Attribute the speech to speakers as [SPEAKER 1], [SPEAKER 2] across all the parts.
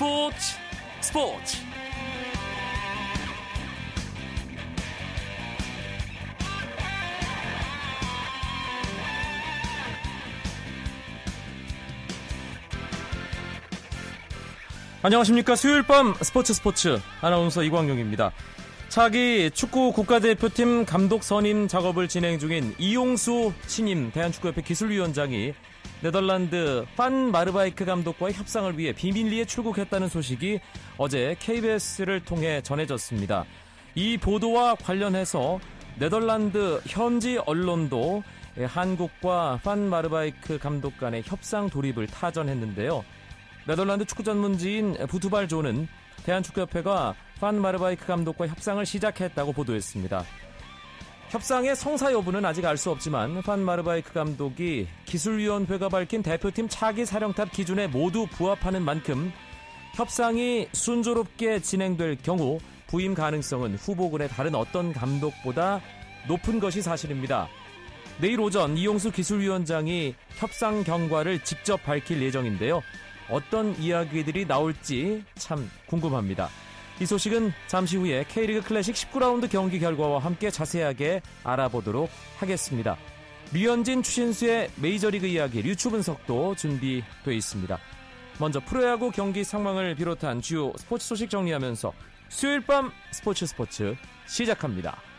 [SPEAKER 1] 스포츠 스포츠. 안녕하십니까. 수요일 밤 스포츠 스포츠. 아나운서 이광용입니다. 차기 축구 국가대표팀 감독 선임 작업을 진행 중인 이용수 신임 대한축구협회 기술위원장이 네덜란드 판 마르바이크 감독과의 협상을 위해 비밀리에 출국했다는 소식이 어제 KBS를 통해 전해졌습니다. 이 보도와 관련해서 네덜란드 현지 언론도 한국과 판 마르바이크 감독 간의 협상 돌입을 타전했는데요. 네덜란드 축구 전문지인 부투발조는 대한축구협회가 판 마르바이크 감독과 협상을 시작했다고 보도했습니다. 협상의 성사 여부는 아직 알 수 없지만 판 마르바이크 감독이 기술위원회가 밝힌 대표팀 차기 사령탑 기준에 모두 부합하는 만큼 협상이 순조롭게 진행될 경우 부임 가능성은 후보군의 다른 어떤 감독보다 높은 것이 사실입니다. 내일 오전 이용수 기술위원장이 협상 경과를 직접 밝힐 예정인데요. 어떤 이야기들이 나올지 참 궁금합니다. 이 소식은 잠시 후에 K리그 클래식 19라운드 경기 결과와 함께 자세하게 알아보도록 하겠습니다. 류현진 추신수의 메이저리그 이야기 류추 분석도 준비되어 있습니다. 먼저 프로야구 경기 상황을 비롯한 주요 스포츠 소식 정리하면서 수요일 밤 스포츠 스포츠 시작합니다.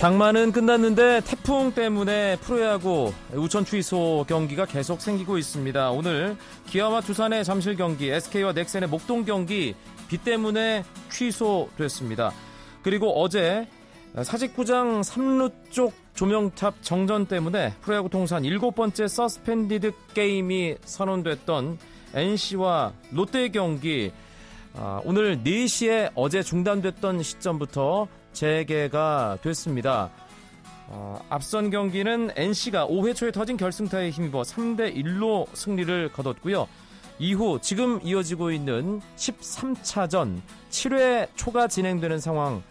[SPEAKER 1] 장마는 끝났는데 태풍 때문에 프로야구 우천 취소 경기가 계속 생기고 있습니다. 오늘 기아와 두산의 잠실 경기, SK와 넥센의 목동 경기 비 때문에 취소됐습니다. 그리고 어제 사직구장 3루 쪽 조명탑 정전 때문에 프로야구 통산 7번째 서스펜디드 게임이 선언됐던 NC와 롯데 경기 아, 오늘 4시에 어제 중단됐던 시점부터 재개가 됐습니다. 어, 앞선 경기는 NC가 5회 초에 터진 결승타에 힘입어 3대 1로 승리를 거뒀고요. 이후 지금 이어지고 있는 13차전 7회 초가 진행되는 상황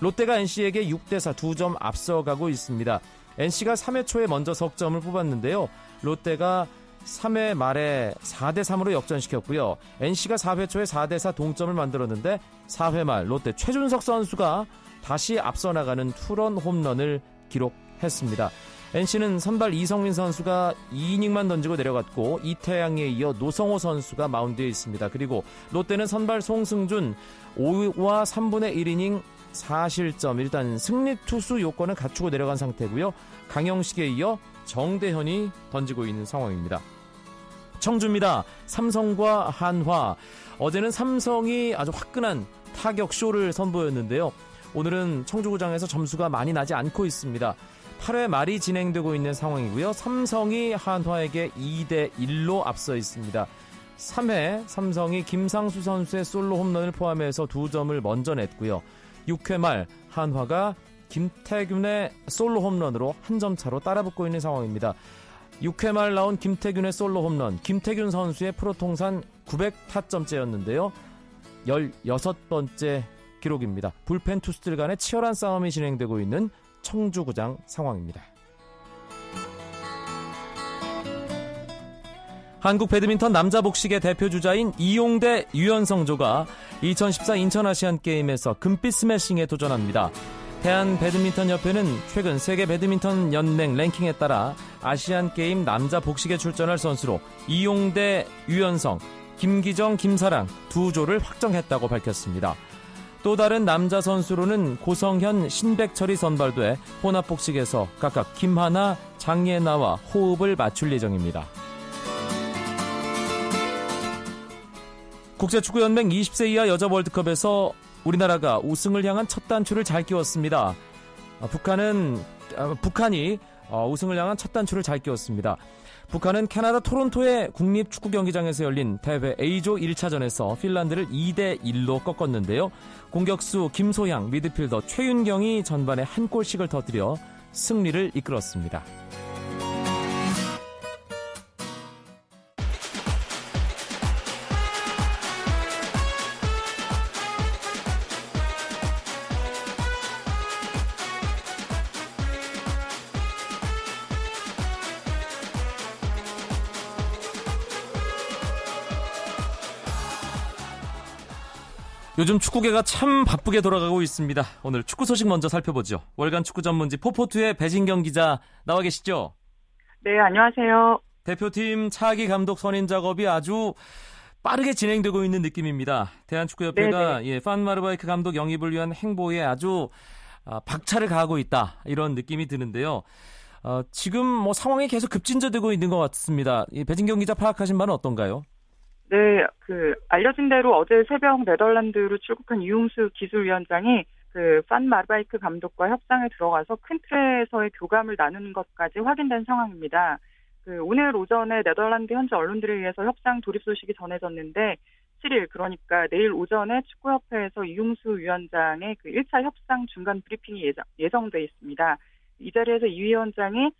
[SPEAKER 1] 롯데가 NC에게 6대4 2점 앞서가고 있습니다. NC가 3회 초에 먼저 석점을 뽑았는데요. 롯데가 3회 말에 4대 3으로 역전시켰고요. NC가 4회 초에 4대 4 동점을 만들었는데 4회 말 롯데 최준석 선수가 다시 앞서 나가는 투런 홈런을 기록했습니다. NC는 선발 이성민 선수가 2이닝만 던지고 내려갔고 이태양에 이어 노성호 선수가 마운드에 있습니다. 그리고 롯데는 선발 송승준 5와 3분의 1이닝 4실점 일단 승리 투수 요건을 갖추고 내려간 상태고요. 강영식에 이어 정대현이 던지고 있는 상황입니다. 청주입니다. 삼성과 한화. 어제는 삼성이 아주 화끈한 타격 쇼를 선보였는데요. 오늘은 청주구장에서 점수가 많이 나지 않고 있습니다. 8회 말이 진행되고 있는 상황이고요. 삼성이 한화에게 2대 1로 앞서 있습니다. 3회 삼성이 김상수 선수의 솔로 홈런을 포함해서 두 점을 먼저 냈고요. 6회 말 한화가 김태균의 솔로 홈런으로 한 점 차로 따라붙고 있는 상황입니다. 6회 말 나온 김태균의 솔로 홈런, 김태균 선수의 프로 통산 900타점째였는데요. 16번째 기록입니다. 불펜 투수들 간의 치열한 싸움이 진행되고 있는 청주구장 상황입니다. 한국 배드민턴 남자 복식의 대표 주자인 이용대 유연성조가 2014 인천 아시안 게임에서 금빛 스매싱에 도전합니다. 대한 배드민턴 협회는 최근 세계 배드민턴 연맹 랭킹에 따라 아시안 게임 남자 복식에 출전할 선수로 이용대 유연성, 김기정, 김사랑 두 조를 확정했다고 밝혔습니다. 또 다른 남자 선수로는 고성현, 신백철이 선발돼 혼합 복식에서 각각 김하나, 장예나와 호흡을 맞출 예정입니다. 국제축구연맹 20세 이하 여자 월드컵에서 우리나라가 우승을 향한 첫 단추를 잘 끼웠습니다. 아, 북한은 아, 북한이 어, 우승을 향한 첫 단추를 잘 끼웠습니다. 북한은 캐나다 토론토의 국립 축구 경기장에서 열린 대회 A조 1차전에서 핀란드를 2대 1로 꺾었는데요. 공격수 김소향, 미드필더 최윤경이 전반에 한 골씩을 터뜨려 승리를 이끌었습니다. 요즘 축구계가 참 바쁘게 돌아가고 있습니다. 오늘 축구 소식 먼저 살펴보죠. 월간 축구 전문지 포포투의 배진경 기자 나와 계시죠?
[SPEAKER 2] 네, 안녕하세요.
[SPEAKER 1] 대표팀 차기 감독 선임 작업이 아주 빠르게 진행되고 있는 느낌입니다. 대한축구협회가 예, 판 마르바이크 감독 영입을 위한 행보에 아주 아, 박차를 가하고 있다 이런 느낌이 드는데요. 어, 지금 뭐 상황이 계속 급진전되고 있는 것 같습니다. 이 배진경 기자 파악하신 바는 어떤가요?
[SPEAKER 2] 네, 그 알려진 대로 어제 새벽 네덜란드로 출국한 이용수 기술위원장이 그 판 마르바이크 감독과 협상에 들어가서 큰 틀에서의 교감을 나누는 것까지 확인된 상황입니다. 그 오늘 오전에 네덜란드 현지 언론들에 의해서 협상 돌입 소식이 전해졌는데 7일 그러니까 내일 오전에 축구협회에서 이용수 위원장의 그 1차 협상 중간 브리핑이 예정, 예정돼 있습니다. 이 자리에서 이 위원장이 어,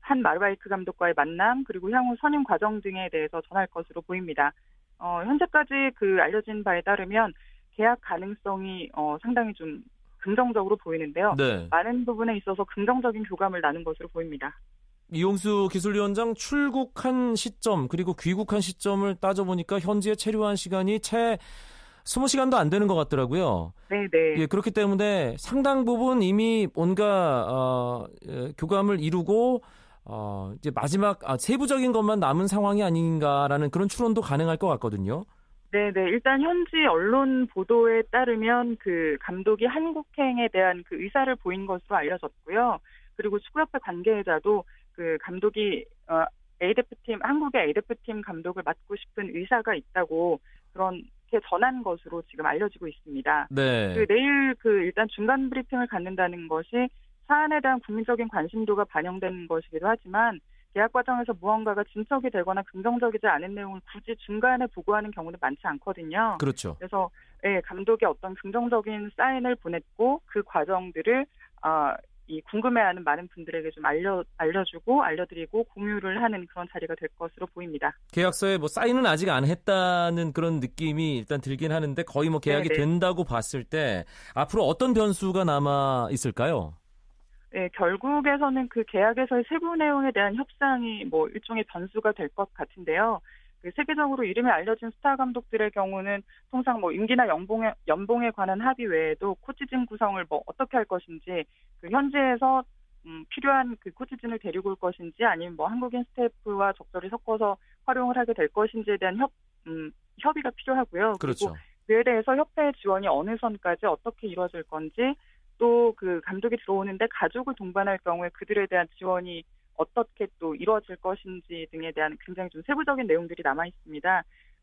[SPEAKER 2] 한 마르바이크 감독과의 만남 그리고 향후 선임 과정 등에 대해서 전할 것으로 보입니다. 어, 현재까지 그 알려진 바에 따르면 계약 가능성이 어, 상당히 좀 긍정적으로 보이는데요. 네. 많은 부분에 있어서 긍정적인 교감을 나눈 것으로 보입니다.
[SPEAKER 1] 이용수 기술위원장 출국한 시점 그리고 귀국한 시점을 따져보니까 현지에 체류한 시간이 채 20시간도 안 되는 것 같더라고요.
[SPEAKER 2] 네, 네.
[SPEAKER 1] 예, 그렇기 때문에 상당 부분 이미 뭔가 어, 예, 교감을 이루고 어, 이제 마지막 아, 세부적인 것만 남은 상황이 아닌가라는 그런 추론도 가능할 것 같거든요.
[SPEAKER 2] 네, 네. 일단 현지 언론 보도에 따르면 그 감독이 한국행에 대한 그 의사를 보인 것으로 알려졌고요. 그리고 축구협회 관계자도 그 감독이 어, A대표팀 한국의 A대표팀 감독을 맡고 싶은 의사가 있다고 그런 이렇게 전한 것으로 지금 알려지고 있습니다.
[SPEAKER 1] 네.
[SPEAKER 2] 그 내일 그 일단 중간 브리핑을 갖는다는 것이 사안에 대한 국민적인 관심도가 반영된 것이기도 하지만 계약 과정에서 무언가가 진척이 되거나 긍정적이지 않은 내용을 굳이 중간에 보고하는 경우는 많지 않거든요.
[SPEAKER 1] 그렇죠.
[SPEAKER 2] 그래서 예, 감독이 어떤 긍정적인 사인을 보냈고 그 과정들을 아, 이 궁금해하는 많은 분들에게 좀 알려 알려주고 알려드리고 공유를 하는 그런 자리가 될 것으로 보입니다.
[SPEAKER 1] 계약서에 뭐 사인은 아직 안 했다는 그런 느낌이 일단 들긴 하는데 거의 뭐 계약이 네네. 된다고 봤을 때 앞으로 어떤 변수가 남아 있을까요?
[SPEAKER 2] 네, 결국에서는 그 계약에서의 세부 내용에 대한 협상이 뭐 일종의 변수가 될 것 같은데요. 그 세계적으로 이름이 알려진 스타 감독들의 경우는 통상 뭐 임기나 연봉에 연봉에 관한 합의 외에도 코치진 구성을 뭐 어떻게 할 것인지 그 현지에서 음, 필요한 그 코치진을 데리고 올 것인지 아니면 뭐 한국인 스태프와 적절히 섞어서 활용을 하게 될 것인지에 대한 협 음, 협의가 필요하고요.
[SPEAKER 1] 그렇죠.
[SPEAKER 2] 그에 대해서 협회 지원이 어느 선까지 어떻게 이루어질 건지 또 그 감독이 들어오는데 가족을 동반할 경우에 그들에 대한 지원이 어떻게 또 이루어질 것인지 등에 대한 굉장히 좀 세부적인 내용들이 남아 있습니다.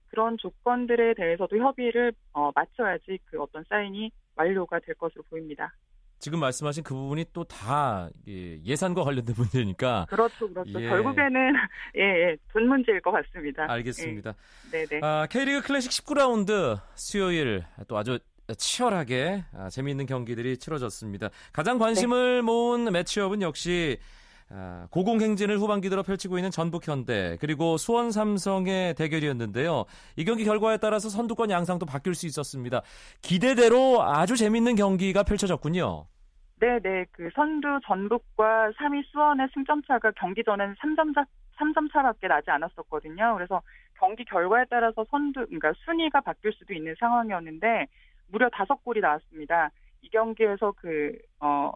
[SPEAKER 2] 그런 조건들에 대해서도 협의를 어, 맞춰야지 그 어떤 사인이 완료가 될 것으로 보입니다.
[SPEAKER 1] 지금 말씀하신 그 부분이 또 다 예산과 관련된 문제니까.
[SPEAKER 2] 그렇죠, 그렇죠. 예. 결국에는 예, 예, 돈 문제일 것 같습니다.
[SPEAKER 1] 알겠습니다.
[SPEAKER 2] 예. 네네.
[SPEAKER 1] 아, K리그 클래식 19라운드 수요일 또 아주 치열하게 아, 재미있는 경기들이 치러졌습니다. 가장 관심을 네. 모은 매치업은 역시 아, 고공행진을 후반기 들어 펼치고 있는 전북 현대 그리고 수원 삼성의 대결이었는데요. 이 경기 결과에 따라서 선두권 양상도 바뀔 수 있었습니다. 기대대로 아주 재밌는 경기가 펼쳐졌군요.
[SPEAKER 2] 네, 네. 그 선두 전북과 3위 수원의 승점 차가 경기 전에는 3점 차 3점 차밖에 나지 않았었거든요. 그래서 경기 결과에 따라서 선두 그러니까 순위가 바뀔 수도 있는 상황이었는데 무려 5골이 나왔습니다. 이 경기에서 그 어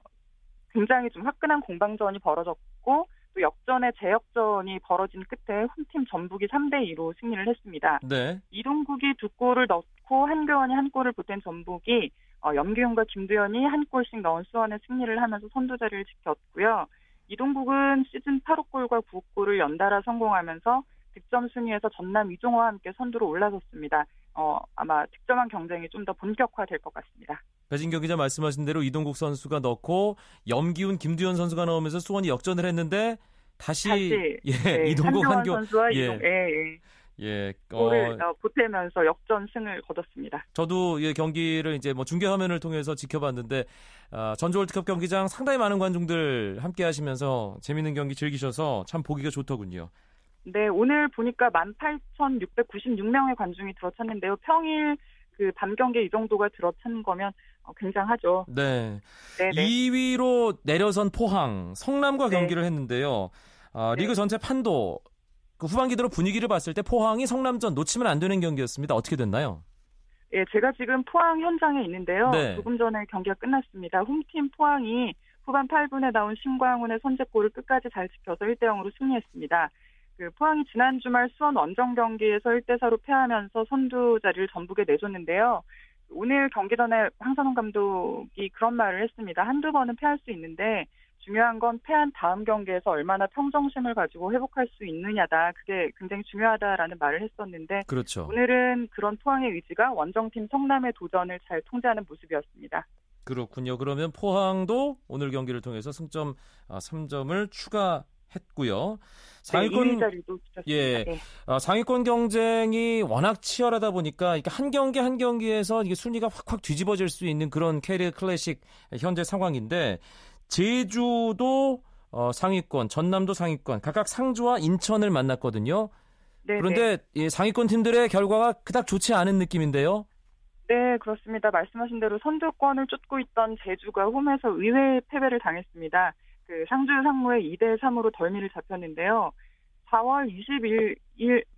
[SPEAKER 2] 굉장히 좀 화끈한 공방전이 벌어졌고 또 역전의 재역전이 벌어진 끝에 홈팀 전북이 3대 2로 승리를 했습니다.
[SPEAKER 1] 네.
[SPEAKER 2] 이동국이 두 골을 넣고 한교원이 한 골을 보탠 전북이 어, 염규용과 김두현이 한 골씩 넣은 수원의 승리를 하면서 선두 자리를 지켰고요. 이동국은 시즌 8호 골과 9골을 연달아 성공하면서 득점 순위에서 전남 이종호와 함께 선두로 올라섰습니다. 어, 아마 득점한 경쟁이 좀 더 본격화될 것 같습니다.
[SPEAKER 1] 배진경 기자 말씀하신 대로 이동국 선수가 넣고 염기훈, 김두현 선수가 넣으면서 수원이 역전을 했는데 다시,
[SPEAKER 2] 다시
[SPEAKER 1] 예, 네, 이동국 한교
[SPEAKER 2] 선수와 예. 이동, 예, 예. 예, 골을 어, 보태면서 역전승을 거뒀습니다.
[SPEAKER 1] 저도 예, 경기를 이제 뭐 중계 화면을 통해서 지켜봤는데 어, 전주 월드컵 경기장 상당히 많은 관중들 함께 하시면서 재밌는 경기 즐기셔서 참 보기가 좋더군요.
[SPEAKER 2] 네, 오늘 보니까 18,696명의 관중이 들어찼는데요. 평일 그 밤 경기 이 정도가 들어찬 거면 어, 굉장하죠.
[SPEAKER 1] 네. 네네. 2위로 내려선 포항 성남과 네. 경기를 했는데요. 어, 리그 전체 판도 그 후반기 들어 분위기를 봤을 때 포항이 성남전 놓치면 안 되는 경기였습니다. 어떻게 됐나요?
[SPEAKER 2] 예, 제가 지금 포항 현장에 있는데요.
[SPEAKER 1] 네.
[SPEAKER 2] 조금 전에 경기가 끝났습니다. 홈팀 포항이 후반 8분에 나온 신광훈의 선제골을 끝까지 잘 지켜서 1대 0으로 승리했습니다. 그 포항이 지난 주말 수원 원정 경기에서 1대 4로 패하면서 선두 자리를 전북에 내줬는데요. 오늘 경기 전에 황선홍 감독이 그런 말을 했습니다. 한두 번은 패할 수 있는데 중요한 건 패한 다음 경기에서 얼마나 평정심을 가지고 회복할 수 있느냐다. 그게 굉장히 중요하다라는 말을 했었는데
[SPEAKER 1] 그렇죠.
[SPEAKER 2] 오늘은 그런 포항의 의지가 원정팀 성남의 도전을 잘 통제하는 모습이었습니다.
[SPEAKER 1] 그렇군요. 그러면 포항도 오늘 경기를 통해서 승점 3점을 추가 했고요.
[SPEAKER 2] 상위권 네, 붙였습니다.
[SPEAKER 1] 예, 네. 어, 상위권 경쟁이 워낙 치열하다 보니까 한 경기 한 경기에서 이게 순위가 확확 뒤집어질 수 있는 그런 캐리어 클래식 현재 상황인데 제주도 어, 상위권, 전남도 상위권, 각각 상주와 인천을 만났거든요. 네네. 그런데 이 상위권 팀들의 결과가 그닥 좋지 않은 느낌인데요.
[SPEAKER 2] 네, 그렇습니다. 말씀하신 대로 선두권을 쫓고 있던 제주가 홈에서 의외의 패배를 당했습니다. 그 상주 상무의 2대 3으로 덜미를 잡혔는데요. 4월 20일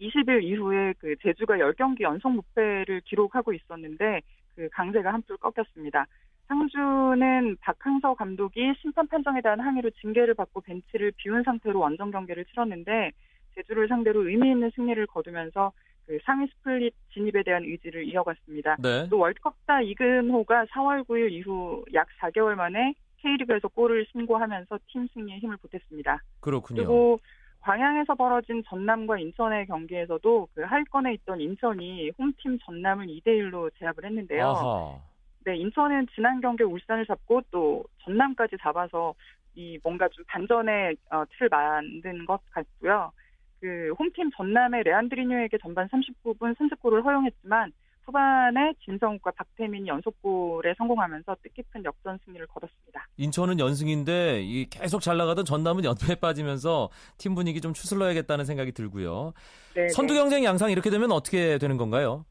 [SPEAKER 2] 20일 이후에 그 제주가 10경기 연속 무패를 기록하고 있었는데 그 강세가 한풀 꺾였습니다. 상주는 박항서 감독이 심판 판정에 대한 항의로 징계를 받고 벤치를 비운 상태로 원정 경기를 치렀는데 제주를 상대로 의미 있는 승리를 거두면서 그 상위 스플릿 진입에 대한 의지를 이어갔습니다. 네. 또 월드컵 스타 이근호가 4월 9일 이후 약 4개월 만에 K리그에서 골을 신고하면서 팀 승리에 힘을 보탰습니다.
[SPEAKER 1] 그렇군요.
[SPEAKER 2] 그리고 광양에서 벌어진 전남과 인천의 경기에서도 그 하위권에 있던 인천이 홈팀 전남을 2대 1로 제압을 했는데요. 아하. 네, 인천은 지난 경기에 울산을 잡고 또 전남까지 잡아서 이 뭔가 좀 반전의 어, 틀을 만든 것 같고요. 그 홈팀 전남의 레안드리뉴에게 전반 39분 선제골을 허용했지만 후반에 진성욱과 박태민이 연속골에 성공하면서 뜻깊은 역전 승리를 거뒀습니다.
[SPEAKER 1] 인천은 연승인데 이 계속 잘 나가던 전남은 연패에 빠지면서 팀 분위기 좀 추슬러야겠다는 생각이 들고요. 네네. 선두 경쟁 양상 이렇게 되면 어떻게 되는 건가요?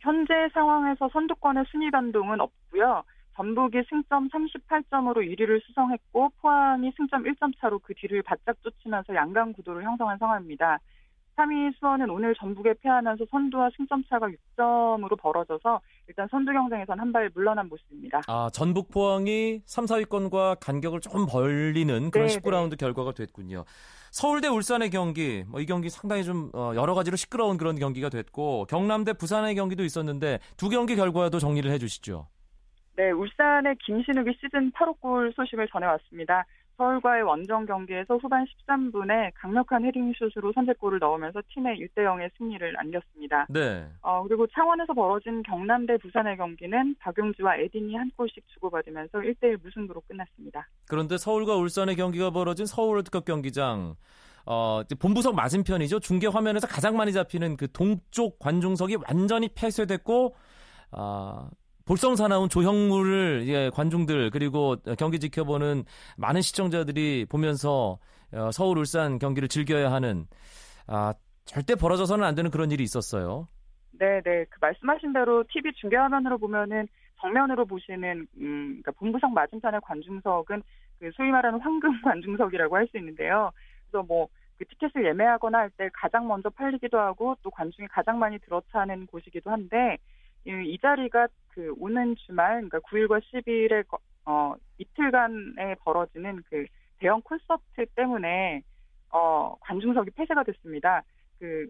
[SPEAKER 2] 현재 상황에서 선두권의 순위 변동은 없고요. 전북이 승점 38점으로 1위를 수성했고 포항이 승점 1점 차로 그 뒤를 바짝 쫓으면서 양강 구도를 형성한 상황입니다. 3위 수원은 오늘 전북에 패하면서 선두와 승점 차가 6점으로 벌어져서 일단 선두 경쟁에선 한 발 물러난 모습입니다.
[SPEAKER 1] 아, 전북 포항이 3, 4위권과 간격을 좀 벌리는 그런 네 19라운드 결과가 됐군요. 서울대 울산의 경기, 뭐 이 경기 상당히 좀 어, 여러 가지로 시끄러운 그런 경기가 됐고 경남대 부산의 경기도 있었는데 두 경기 결과도 정리를 해 주시죠.
[SPEAKER 2] 네, 울산의 김신욱이 시즌 8호 골 소식을 전해왔습니다. 서울과의 원정 경기에서 후반 13분에 강력한 헤딩슛으로 선제골을 넣으면서 팀의 1대 0의 승리를 안겼습니다. 네. 어, 그리고 창원에서 벌어진 경남대 부산의 경기는 박용주와 에딘이 한 골씩 주고받으면서 1대 1 무승부로 끝났습니다.
[SPEAKER 1] 그런데 서울과 울산의 경기가 벌어진 서울 월드컵 경기장 어, 본부석 맞은편이죠. 중계 화면에서 가장 많이 잡히는 그 동쪽 관중석이 완전히 폐쇄됐고 어, 볼성 사나운 조형물을 예, 관중들 그리고 경기 지켜보는 많은 시청자들이 보면서 어, 서울 울산 경기를 즐겨야 하는 아, 절대 벌어져서는 안 되는 그런 일이 있었어요.
[SPEAKER 2] 네, 네. 그 말씀하신 대로 TV 중계 화면으로 보면은 정면으로 보시는 음, 그러니까 본부석 맞은편의 관중석은 그 소위 말하는 황금 관중석이라고 할 수 있는데요. 그래서 뭐 그 티켓을 예매하거나 할 때 가장 먼저 팔리기도 하고 또 관중이 가장 많이 들어차는 곳이기도 한데 이 자리가 그 오는 주말, 그러니까 9일과 10일에 어 이틀간에 벌어지는 그 대형 콘서트 때문에 어 관중석이 폐쇄가 됐습니다. 그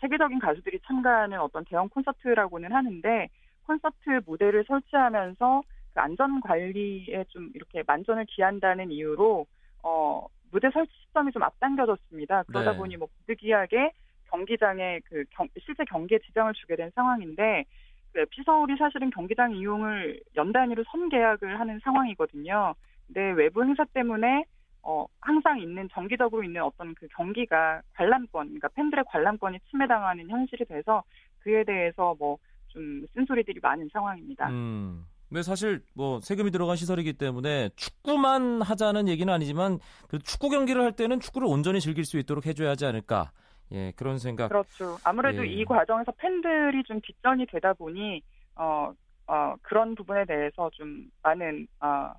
[SPEAKER 2] 세계적인 가수들이 참가하는 어떤 대형 콘서트라고는 하는데 콘서트 무대를 설치하면서 그 안전 관리에 좀 이렇게 만전을 기한다는 이유로 어 무대 설치 시점이 좀 앞당겨졌습니다. 그러다 네. 보니 뭐 부득이하게 경기장에 그 경, 실제 경기에 지장을 주게 된 상황인데 그 FC 서울이 사실은 경기장 이용을 연 단위로 선계약을 하는 상황이거든요. 근데 외부 행사 때문에 어, 항상 있는 정기적으로 있는 어떤 그 경기가 관람권, 그러니까 팬들의 관람권이 침해당하는 현실이 돼서 그에 대해서 뭐 좀 쓴소리들이 많은 상황입니다. 음.
[SPEAKER 1] 근데 사실 뭐 세금이 들어간 시설이기 때문에 축구만 하자는 얘기는 아니지만 그 축구 경기를 할 때는 축구를 온전히 즐길 수 있도록 해줘야 하지 않을까 예, 그런 생각.
[SPEAKER 2] 그렇죠. 아무래도 예. 이 과정에서 팬들이 좀 뒷전이 되다 보니 어, 어 그런 부분에 대해서 좀 많은 어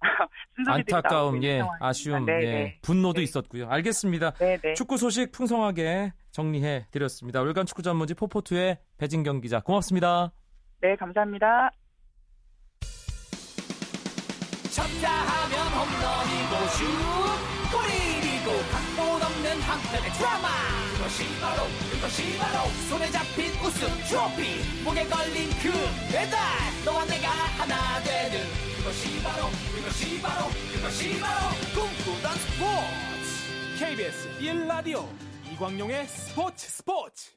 [SPEAKER 1] 안타까움, 예, 아쉬움, 네, 예, 네. 분노도 네. 있었고요. 알겠습니다. 네, 네. 축구 소식 풍성하게 정리해 드렸습니다. 월간 축구 전문지 포포투의 배진경 기자, 고맙습니다.
[SPEAKER 2] 네, 감사합니다.
[SPEAKER 3] 쳤다 하면 홈런이고 슛 한편의 드라마 그것이 바로 그것이 바로 손에 잡힌 우승 트로피 목에 걸린 그 배달 너와 내가 하나 되는 그것이 바로 그것이 바로 그것이 바로 꿈꾸던 스포츠 KBS 1라디오 이광용의 스포츠 스포츠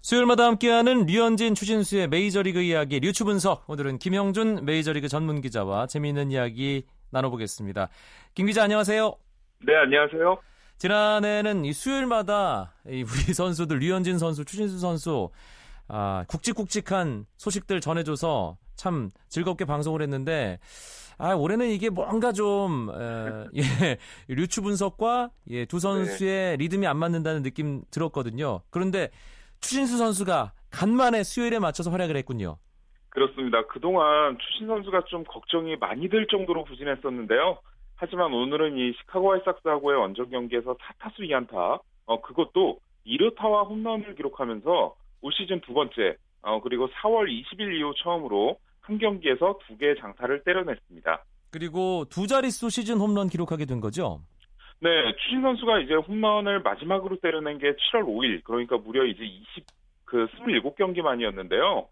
[SPEAKER 1] 수요일마다 함께하는 류현진 추진수의 메이저리그 이야기 류추 분석 오늘은 김형준 메이저리그 전문 기자와 재미있는 이야기 나눠보겠습니다. 김 기자 안녕하세요.
[SPEAKER 4] 네 안녕하세요.
[SPEAKER 1] 지난해는 이 수요일마다 이 우리 선수들 류현진 선수, 추진수 선수 아, 굵직굵직한 소식들 전해줘서 참 즐겁게 방송을 했는데 아, 올해는 이게 뭔가 좀 에, 예, 류추 분석과 예, 두 선수의 리듬이 안 맞는다는 느낌 들었거든요. 그런데 추신수 선수가 간만에 수요일에 맞춰서 활약을 했군요.
[SPEAKER 4] 그렇습니다. 그동안 추신 선수가 좀 걱정이 많이 들 정도로 부진했었는데요. 하지만 오늘은 이 시카고 화이삭스하고의 원정 경기에서 4타수 2안타, 어, 그것도 2루타와 홈런을 기록하면서 올 시즌 두 번째, 어, 그리고 4월 20일 이후 처음으로 한 경기에서 두 개의 장타를 때려냈습니다.
[SPEAKER 1] 그리고 두 자릿수 시즌 홈런 기록하게 된 거죠?
[SPEAKER 4] 네, 추신 선수가 이제 홈런을 마지막으로 때려낸 게 7월 5일, 그러니까 무려 이제 20, 그 27경기 만이었는데요.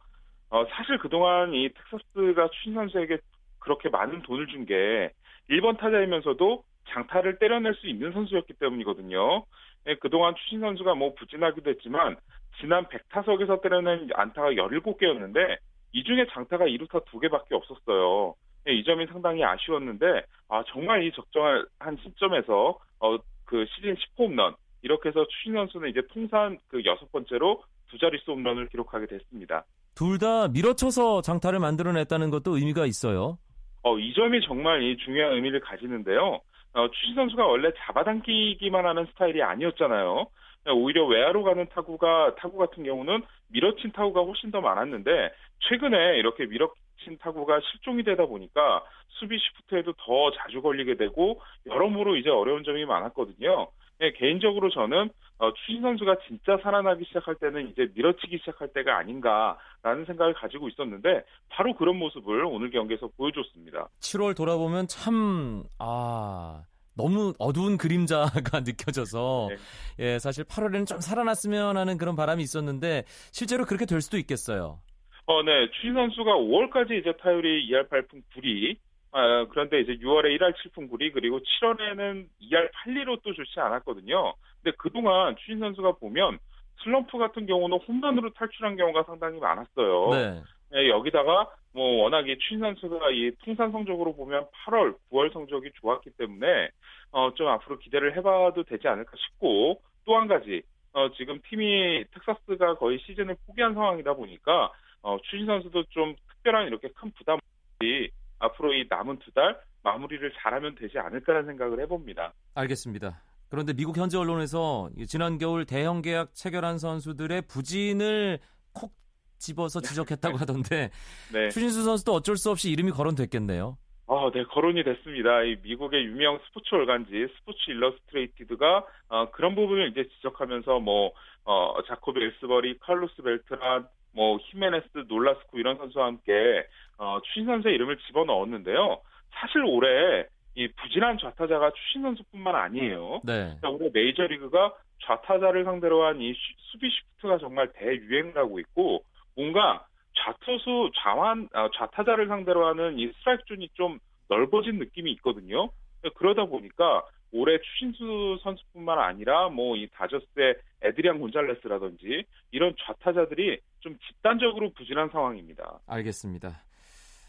[SPEAKER 4] 어, 사실 그동안 이 텍사스가 추신 선수에게 그렇게 많은 돈을 준 게 1번 타자이면서도 장타를 때려낼 수 있는 선수였기 때문이거든요. 예, 그동안 추신 선수가 뭐 부진하기도 했지만 지난 100타석에서 때려낸 안타가 17개였는데 이 중에 장타가 2루타 2개밖에 없었어요. 예, 이 점이 상당히 아쉬웠는데 아 정말 이 적정한 시점에서 어, 그 시즌 10호 홈런 이렇게 해서 추신 선수는 이제 통산 그 여섯 번째로 두 자릿수 홈런을 기록하게 됐습니다.
[SPEAKER 1] 둘 다 밀어쳐서 장타를 만들어냈다는 것도 의미가 있어요.
[SPEAKER 4] 어, 이 점이 정말 이 중요한 의미를 가지는데요. 어, 추신 선수가 원래 잡아당기기만 하는 스타일이 아니었잖아요. 오히려 외야로 가는 타구가 타구 같은 경우는 밀어친 타구가 훨씬 더 많았는데 최근에 이렇게 밀어친 타구가 실종이 되다 보니까 수비 시프트에도 더 자주 걸리게 되고 여러모로 이제 어려운 점이 많았거든요. 네, 개인적으로 저는 어, 추신 선수가 진짜 살아나기 시작할 때는 이제 밀어치기 시작할 때가 아닌가라는 생각을 가지고 있었는데 바로 그런 모습을 오늘 경기에서 보여줬습니다.
[SPEAKER 1] 7월 돌아보면 참 아. 너무 어두운 그림자가 느껴져서
[SPEAKER 4] 네.
[SPEAKER 1] 예 사실 8월에는 좀 살아났으면 하는 그런 바람이 있었는데 실제로 그렇게 될 수도 있겠어요.
[SPEAKER 4] 어, 네. 추신 선수가 5월까지 이제 타율이 2할 8푼 9리. 아, 그런데 이제 6월에 1할 7푼 9리 그리고 7월에는 2할 8리로 또 좋지 않았거든요. 근데 그동안 추신 선수가 보면 슬럼프 같은 경우는 홈런으로 탈출한 경우가 상당히 많았어요.
[SPEAKER 1] 네.
[SPEAKER 4] 네, 여기다가 뭐 워낙에 추신 선수가 이 통산 성적으로 보면 8월, 9월 성적이 좋았기 때문에 어, 좀 앞으로 기대를 해봐도 되지 않을까 싶고 또 한 가지 어, 지금 팀이 텍사스가 거의 시즌을 포기한 상황이다 보니까 어, 추신 선수도 좀 특별한 이렇게 큰 부담 없이 앞으로 이 남은 두 달 마무리를 잘하면 되지 않을까라는 생각을 해봅니다.
[SPEAKER 1] 알겠습니다. 그런데 미국 현지 언론에서 지난 겨울 대형 계약 체결한 선수들의 부진을 콕 집어서 지적했다고 하던데
[SPEAKER 4] 네.
[SPEAKER 1] 추신수 선수도 어쩔 수 없이 이름이 거론됐겠네요.
[SPEAKER 4] 아, 네, 거론이 됐습니다. 이 미국의 유명 스포츠 월간지 스포츠 일러스트레이티드가 어, 그런 부분을 이제 지적하면서 뭐 어, 자코비 엘스버리, 칼로스 벨트란, 뭐 히메네스, 놀라스코 이런 선수와 함께 어, 추신수 선수의 이름을 집어넣었는데요. 사실 올해 이 부진한 좌타자가 추신수 선수뿐만 아니에요.
[SPEAKER 1] 네.
[SPEAKER 4] 올해 메이저리그가 좌타자를 상대로 한 이 수비 시프트가 정말 대유행을 하고 있고 뭔가 좌투수 좌완 아, 좌타자를 상대로 하는 이 스트라이크 존이 좀 넓어진 느낌이 있거든요. 그러다 보니까 올해 추신수 선수뿐만 아니라 뭐 이 다저스의 에드리안 곤잘레스라든지 이런 좌타자들이 좀 집단적으로 부진한 상황입니다.
[SPEAKER 1] 알겠습니다.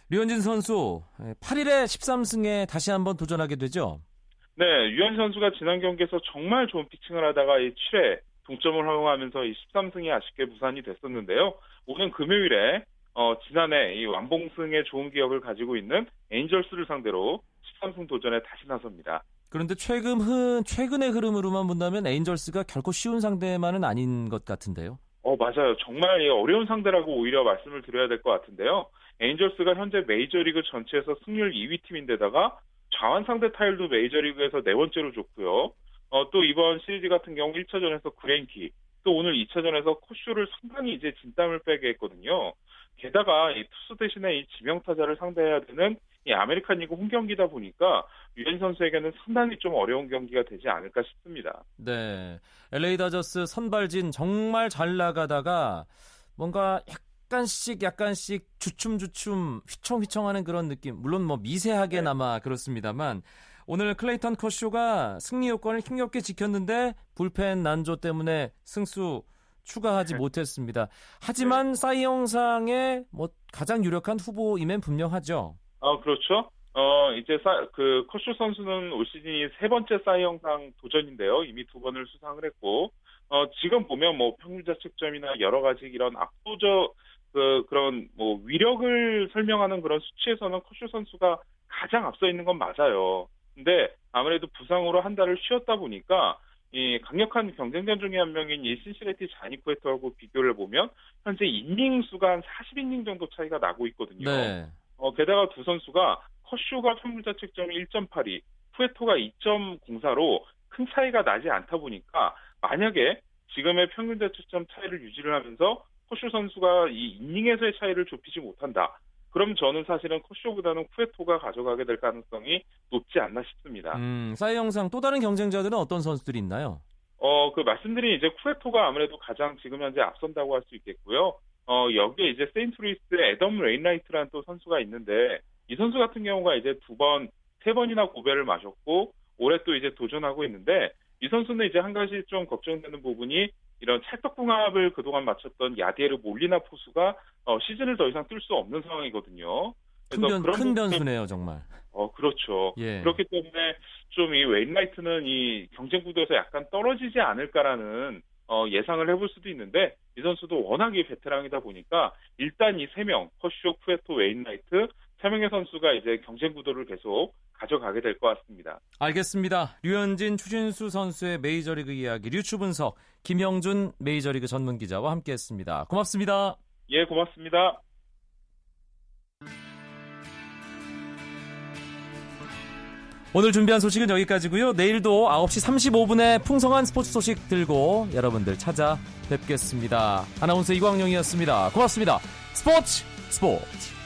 [SPEAKER 1] 류현진 선수 8일에 13승에 다시 한번 도전하게 되죠.
[SPEAKER 4] 네, 유현 선수가 지난 경기에서 정말 좋은 피칭을 하다가 이 7회 동점을 허용하면서 이 13승이 아쉽게 무산이 됐었는데요. 오늘 금요일에 어, 지난해 이 완봉승의 좋은 기억을 가지고 있는 에인절스를 상대로 13승 도전에 다시 나섭니다.
[SPEAKER 1] 그런데 최근 흐, 최근의 흐름으로만 본다면 에인절스가 결코 쉬운 상대만은 아닌 것 같은데요.
[SPEAKER 4] 어, 맞아요. 정말 이 어려운 상대라고 오히려 말씀을 드려야 될 것 같은데요. 에인절스가 현재 메이저리그 전체에서 승률 2위 팀인데다가 좌완 상대 타율도 메이저리그에서 네 번째로 좋고요. 어, 또 이번 시리즈 같은 경우 1차전에서 그랭키, 또 오늘 2차전에서 코쇼를 상당히 이제 진땀을 빼게 했거든요. 게다가 이 투수 대신에 이 지명 타자를 상대해야 되는 이 아메리칸 리그 홈 경기다 보니까 류현진 선수에게는 상당히 좀 어려운 경기가 되지 않을까 싶습니다.
[SPEAKER 1] 네. LA 다저스 선발진 정말 잘 나가다가 뭔가 약간씩 약간씩 주춤주춤 휘청휘청하는 그런 느낌. 물론 뭐 미세하게나마 네. 그렇습니다만 오늘 클레이턴 커쇼가 승리 요건을 힘겹게 지켰는데 불펜 난조 때문에 승수 추가하지 네. 못했습니다. 하지만 네. 사이 영상의 뭐 가장 유력한 후보임엔 분명하죠.
[SPEAKER 4] 아 그렇죠. 어 이제 사, 그 커쇼 선수는 올 시즌이 세 번째 사이 영상 도전인데요. 이미 두 번을 수상을 했고 어 지금 보면 뭐 평균 자책점이나 여러 가지 이런 압도적 그 그런 뭐 위력을 설명하는 그런 수치에서는 커쇼 선수가 가장 앞서 있는 건 맞아요. 근데 아무래도 부상으로 한 달을 쉬었다 보니까 이 강력한 경쟁자 중에 한 명인 이 신시레티 자니쿠에토하고 비교를 보면 현재 인닝 수가 한 40이닝 정도 차이가 나고 있거든요. 네. 어, 게다가 두 선수가 커쇼가 평균 자책점이 1.82, 푸에토가 2.04로 큰 차이가 나지 않다 보니까 만약에 지금의 평균 자책점 차이를 유지를 하면서 커쇼 선수가 이 이닝에서의 차이를 좁히지 못한다. 그럼 저는 사실은 커쇼보다는 쿠에토가 가져가게 될 가능성이 높지 않나 싶습니다.
[SPEAKER 1] 음, 사이 영상 또 다른 경쟁자들은 어떤 선수들이 있나요?
[SPEAKER 4] 어, 그 말씀드린 이제 쿠에토가 아무래도 가장 지금 현재 앞선다고 할 수 있겠고요. 어, 여기에 이제 세인트루이스의 애덤 웨인라이트라는 또 선수가 있는데 이 선수 같은 경우가 이제 두 번, 세 번이나 고배를 마셨고 올해 또 이제 도전하고 있는데 이 선수는 이제 한 가지 좀 걱정되는 부분이 이런 찰떡궁합을 그동안 맞췄던 야디에르 몰리나 포수가 어, 시즌을 더 이상 뛸 수 없는 상황이거든요.
[SPEAKER 1] 그래서 큰, 변, 큰 변수네요, 정말.
[SPEAKER 4] 어, 그렇죠. 예. 그렇기 때문에 좀 이 웨인라이트는 이 경쟁 구도에서 약간 떨어지지 않을까라는 어, 예상을 해볼 수도 있는데 이 선수도 워낙에 베테랑이다 보니까 일단 이 세 명, 커쇼, 쿠에토, 웨인라이트 세 명의 선수가 이제 경쟁 구도를 계속 가져가게 될 것 같습니다.
[SPEAKER 1] 알겠습니다. 류현진, 추신수 선수의 메이저리그 이야기, 류추 분석, 김영준 메이저리그 전문 기자와 함께했습니다. 고맙습니다.
[SPEAKER 4] 예, 고맙습니다.
[SPEAKER 1] 오늘 준비한 소식은 여기까지고요. 내일도 9시 35분에 풍성한 스포츠 소식 들고 여러분들 찾아뵙겠습니다. 아나운서 이광용이었습니다. 고맙습니다. 스포츠 스포츠